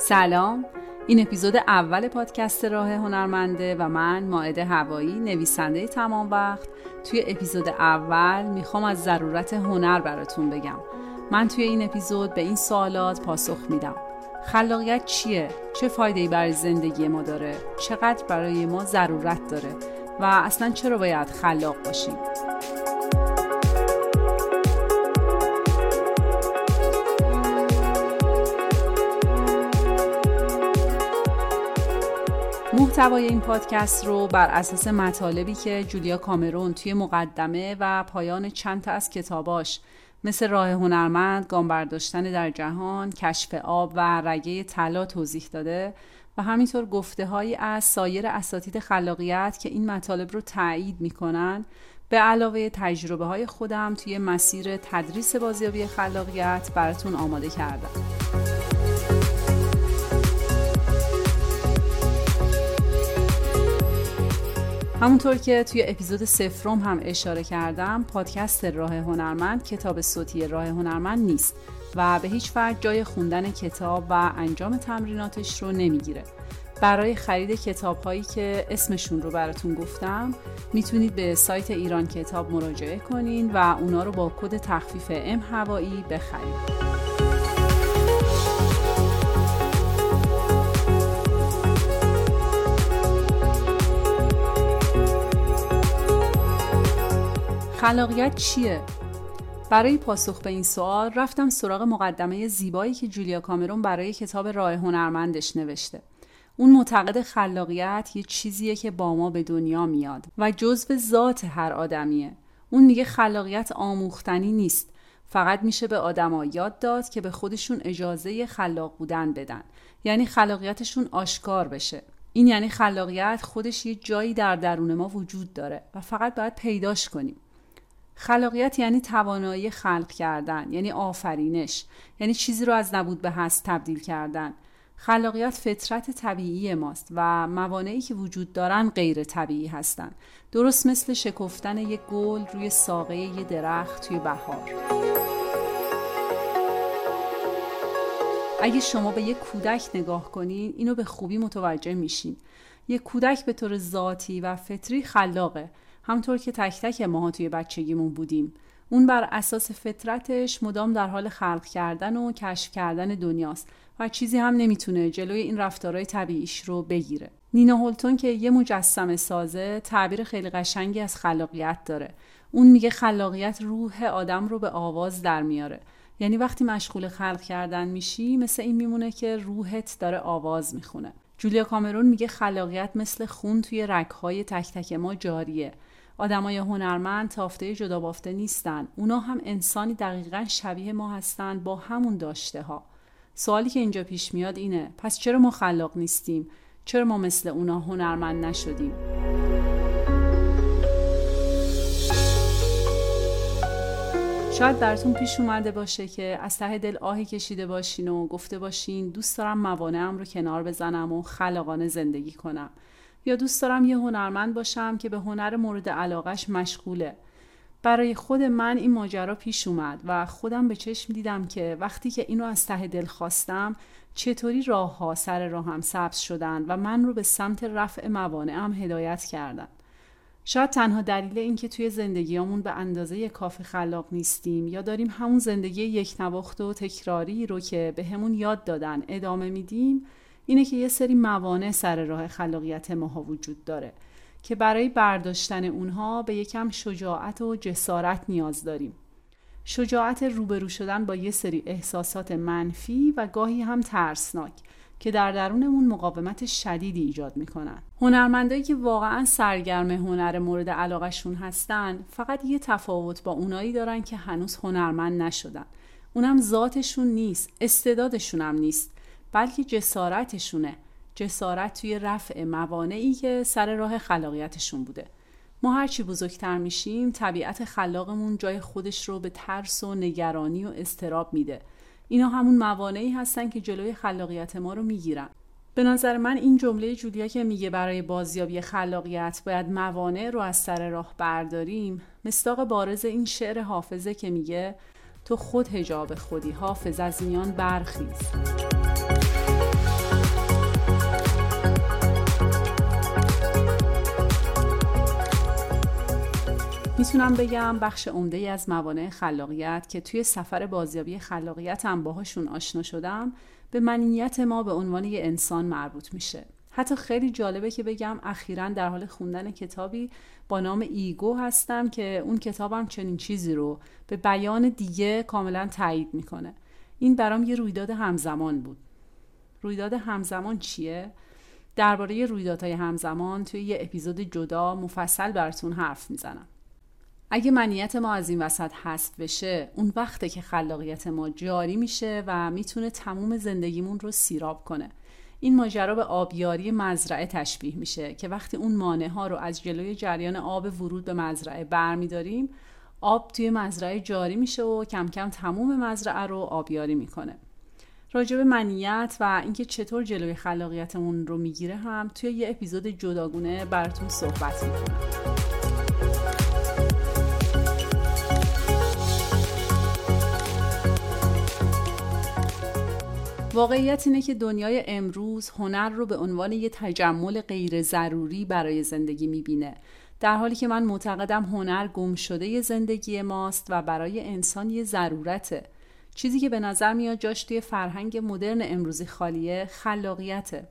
سلام این اپیزود اول پادکست راه هنرمنده و من ماعده هوایی نویسنده تمام وقت توی اپیزود اول می‌خوام از ضرورت هنر براتون بگم من توی این اپیزود به این سوالات پاسخ میدم خلاقیت چیه؟ چه فایده ای برای زندگی ما داره؟ چقدر برای ما ضرورت داره؟ و اصلا چرا باید خلاق باشیم؟ محتوای این پادکست رو بر اساس مطالبی که جولیا کامرون توی مقدمه و پایان چند تا از کتاباش مثل راه هنرمند، گام برداشتن در جهان، کشف آب و رگه طلا توضیح داده و همینطور گفته هایی از سایر اساتید خلاقیت که این مطالب رو تایید می‌کنن به علاوه تجربه های خودم توی مسیر تدریس بازیابی خلاقیت براتون آماده کردم. همونطور که توی اپیزود سفرم هم اشاره کردم پادکست راه هنرمند کتاب صوتی راه هنرمند نیست و به هیچ وجه جای خوندن کتاب و انجام تمریناتش رو نمی‌گیره. برای خرید کتاب هایی که اسمشون رو براتون گفتم می‌تونید به سایت ایران کتاب مراجعه کنین و اونا رو با کد تخفیف ام هوایی بخرید. خلاقیت چیه؟ برای پاسخ به این سوال رفتم سراغ مقدمه زیبایی که جولیا کامرون برای کتاب راه هنرمندش نوشته. اون معتقد خلاقیت یه چیزیه که با ما به دنیا میاد و جزو ذات هر آدمیه. اون میگه خلاقیت آموختنی نیست. فقط میشه به آدما یاد داد که به خودشون اجازه خلاق بودن بدن. یعنی خلاقیتشون آشکار بشه. این یعنی خلاقیت خودش یه جایی در درون ما وجود داره و فقط باید پیداش کنیم. خلاقیت یعنی توانایی خلق کردن یعنی آفرینش یعنی چیزی رو از نبود به هست تبدیل کردن. خلاقیت فطرت طبیعی ماست و موانعی که وجود دارن غیر طبیعی هستند درست مثل شکفتن یک گل روی ساقه یه درخت توی بهار. اگه شما به یک کودک نگاه کنین اینو به خوبی متوجه میشین. یک کودک به طور ذاتی و فطری خلاقه. همطور که تک تک ماها توی بچگیمون بودیم. اون بر اساس فطرتش مدام در حال خلق کردن و کشف کردن دنیاست و چیزی هم نمی‌تونه جلوی این رفتارهای طبیعیش رو بگیره. نینا هولتون که یه مجسمه سازه تعبیر خیلی قشنگی از خلاقیت داره. اون میگه خلاقیت روح آدم رو به آواز در میاره. یعنی وقتی مشغول خلق کردن میشی مثل این میمونه که روحت داره آواز می‌خونه. جولیا کامرون میگه خلاقیت مثل خون توی رگهای تک تک ما جاریه. آدمای هنرمند تافته جدا بافته نیستن. اونا هم انسانی دقیقا شبیه ما هستن با همون داشته ها سوالی که اینجا پیش میاد اینه پس چرا ما خلاق نیستیم؟ چرا ما مثل اونا هنرمند نشدیم؟ شاید براتون پیش اومده باشه که از ته دل آهی کشیده باشین و گفته باشین دوست دارم موانعم رو کنار بزنم و خلاقانه زندگی کنم. یا دوست دارم یه هنرمند باشم که به هنر مورد علاقش مشغوله. برای خود من این ماجرا پیش اومد و خودم به چشم دیدم که وقتی که اینو از ته دل خواستم چطوری راه ها سر راهم سبز شدن و من رو به سمت رفع موانعم هدایت کردن. شاید تنها دلیل اینکه توی زندگیامون به اندازه کافی خلاق نیستیم یا داریم همون زندگی یک نواخت و تکراری رو که به همون یاد دادن ادامه میدیم اینه که یه سری موانع سر راه خلاقیت ماها وجود داره که برای برداشتن اونها به یکم شجاعت و جسارت نیاز داریم. شجاعت روبرو شدن با یه سری احساسات منفی و گاهی هم ترسناک که در درونمون مقاومت شدیدی ایجاد می‌کنن. هنرمندایی که واقعا سرگرم هنر مورد علاقشون هستن فقط یه تفاوت با اونایی دارن که هنوز هنرمند نشدن. اونم ذاتشون نیست استعدادشون هم نیست. بلکه جسارتشونه. جسارت توی رفع موانعی که سر راه خلاقیتشون بوده. ما هرچی بزرگتر میشیم طبیعت خلاقمون جای خودش رو به ترس و نگرانی و استراب میده. اینا همون موانعی هستن که جلوی خلاقیت ما رو می‌گیرن. به نظر من این جمله جولیا که میگه برای بازیابی خلاقیت باید موانع رو از سر راه برداریم مستاق بارز این شعر حافظه که میگه تو خود هجاب خودی حافظ از میان برخیز. می‌تونم بگم بخش عمده از موانع خلاقیت که توی سفر بازیابی خلاقیتم باهاشون آشنا شدم به منیت ما به عنوان یه انسان مربوط میشه. حتی خیلی جالبه که بگم اخیرا در حال خوندن کتابی با نام ایگو هستم که اون کتابم چنین چیزی رو به بیان دیگه کاملا تایید می‌کنه. این برام یه رویداد همزمان بود. رویداد همزمان چیه؟ درباره رویدادهای همزمان توی یه اپیزود جدا مفصل براتون حرف می‌زنم. اگه منیت ما از این وسط حذف بشه اون وقته که خلاقیت ما جاری میشه و می‌تونه تموم زندگیمون رو سیراب کنه. این ماجرا به آبیاری مزرعه تشبیه میشه که وقتی اون مانع ها رو از جلوی جریان آب ورود به مزرعه برمیداریم آب توی مزرعه جاری میشه و کم کم تموم مزرعه رو آبیاری می‌کنه. به منیت و اینکه چطور جلوی خلاقیتمون رو می‌گیره هم توی یه اپیزود جداگونه براتون صحبت می‌کنم. واقعیت اینه که دنیای امروز هنر رو به عنوان یه تجمل غیر ضروری برای زندگی می‌بینه. در حالی که من معتقدم هنر گم شده زندگی ماست و برای انسان یه ضرورته. چیزی که به نظر میاد جاش توی فرهنگ مدرن امروزی خالیه خلاقیته.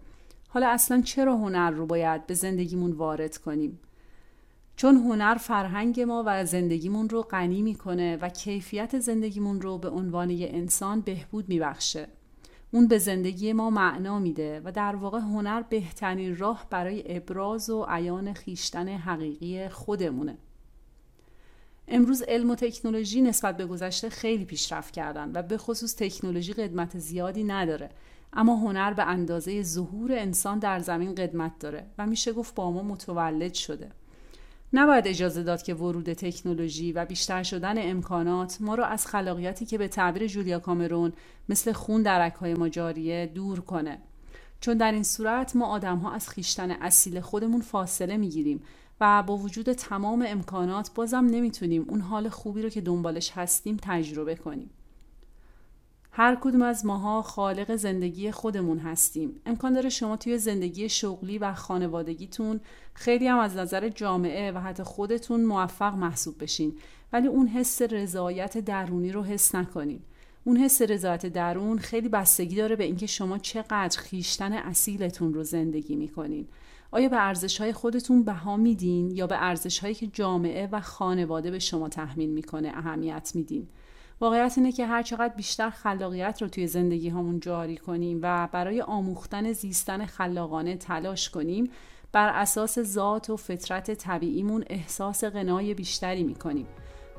حالا اصلا چرا هنر رو باید به زندگیمون وارد کنیم؟ چون هنر فرهنگ ما و زندگیمون رو غنی می‌کنه و کیفیت زندگیمون رو به عنوان یه انسان بهبود میبخشه. اون به زندگی ما معنا میده و در واقع هنر بهترین راه برای ابراز و عیان خیشتن حقیقی خودمونه. امروز علم و تکنولوژی نسبت به گذشته خیلی پیشرفت کردن و به خصوص تکنولوژی قدمت زیادی نداره. اما هنر به اندازه ظهور انسان در زمین قدمت داره و میشه گفت با ما متولد شده. نباید اجازه داد که ورود تکنولوژی و بیشتر شدن امکانات ما را از خلاقیتی که به تعبیر جولیا کامرون مثل خون در های ما جاریه دور کنه. چون در این صورت ما آدم ها از خیشتن اصیل خودمون فاصله می‌گیریم و با وجود تمام امکانات بازم نمی‌تونیم اون حال خوبی رو که دنبالش هستیم تجربه کنیم. هر کدوم از ماها خالق زندگی خودمون هستیم. امکان داره شما توی زندگی شغلی و خانوادگیتون خیلی هم از نظر جامعه و حتی خودتون موفق محسوب بشین. ولی اون حس رضایت درونی رو حس نکنین. اون حس رضایت درون خیلی بستگی داره به اینکه شما چقدر خیشتن اصیلتون رو زندگی می‌کنین. آیا به ارزش های خودتون بها میدین یا به ارزش هایی که جامعه و خانواده به شما تحمیل می‌کنه اهمیت میدین؟ واقعیت اینه که هر چقدر بیشتر خلاقیت رو توی زندگی همون جاری کنیم و برای آموختن زیستن خلاقانه تلاش کنیم بر اساس ذات و فطرت طبیعیمون احساس غنای بیشتری می‌کنیم.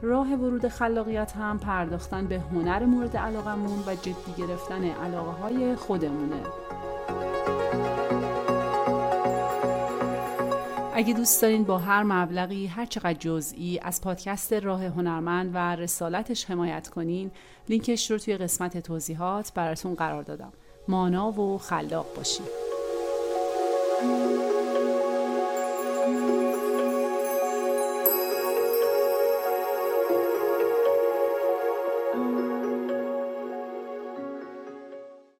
راه ورود خلاقیت هم پرداختن به هنر مورد علاقمون و جدی گرفتن علاقه های خودمونه. اگه دوست دارین با هر مبلغی هر چقدر جزئی از پادکست راه هنرمند و رسالتش حمایت کنین لینکش رو توی قسمت توضیحات براتون قرار دادم. مانا و خلاق باشین.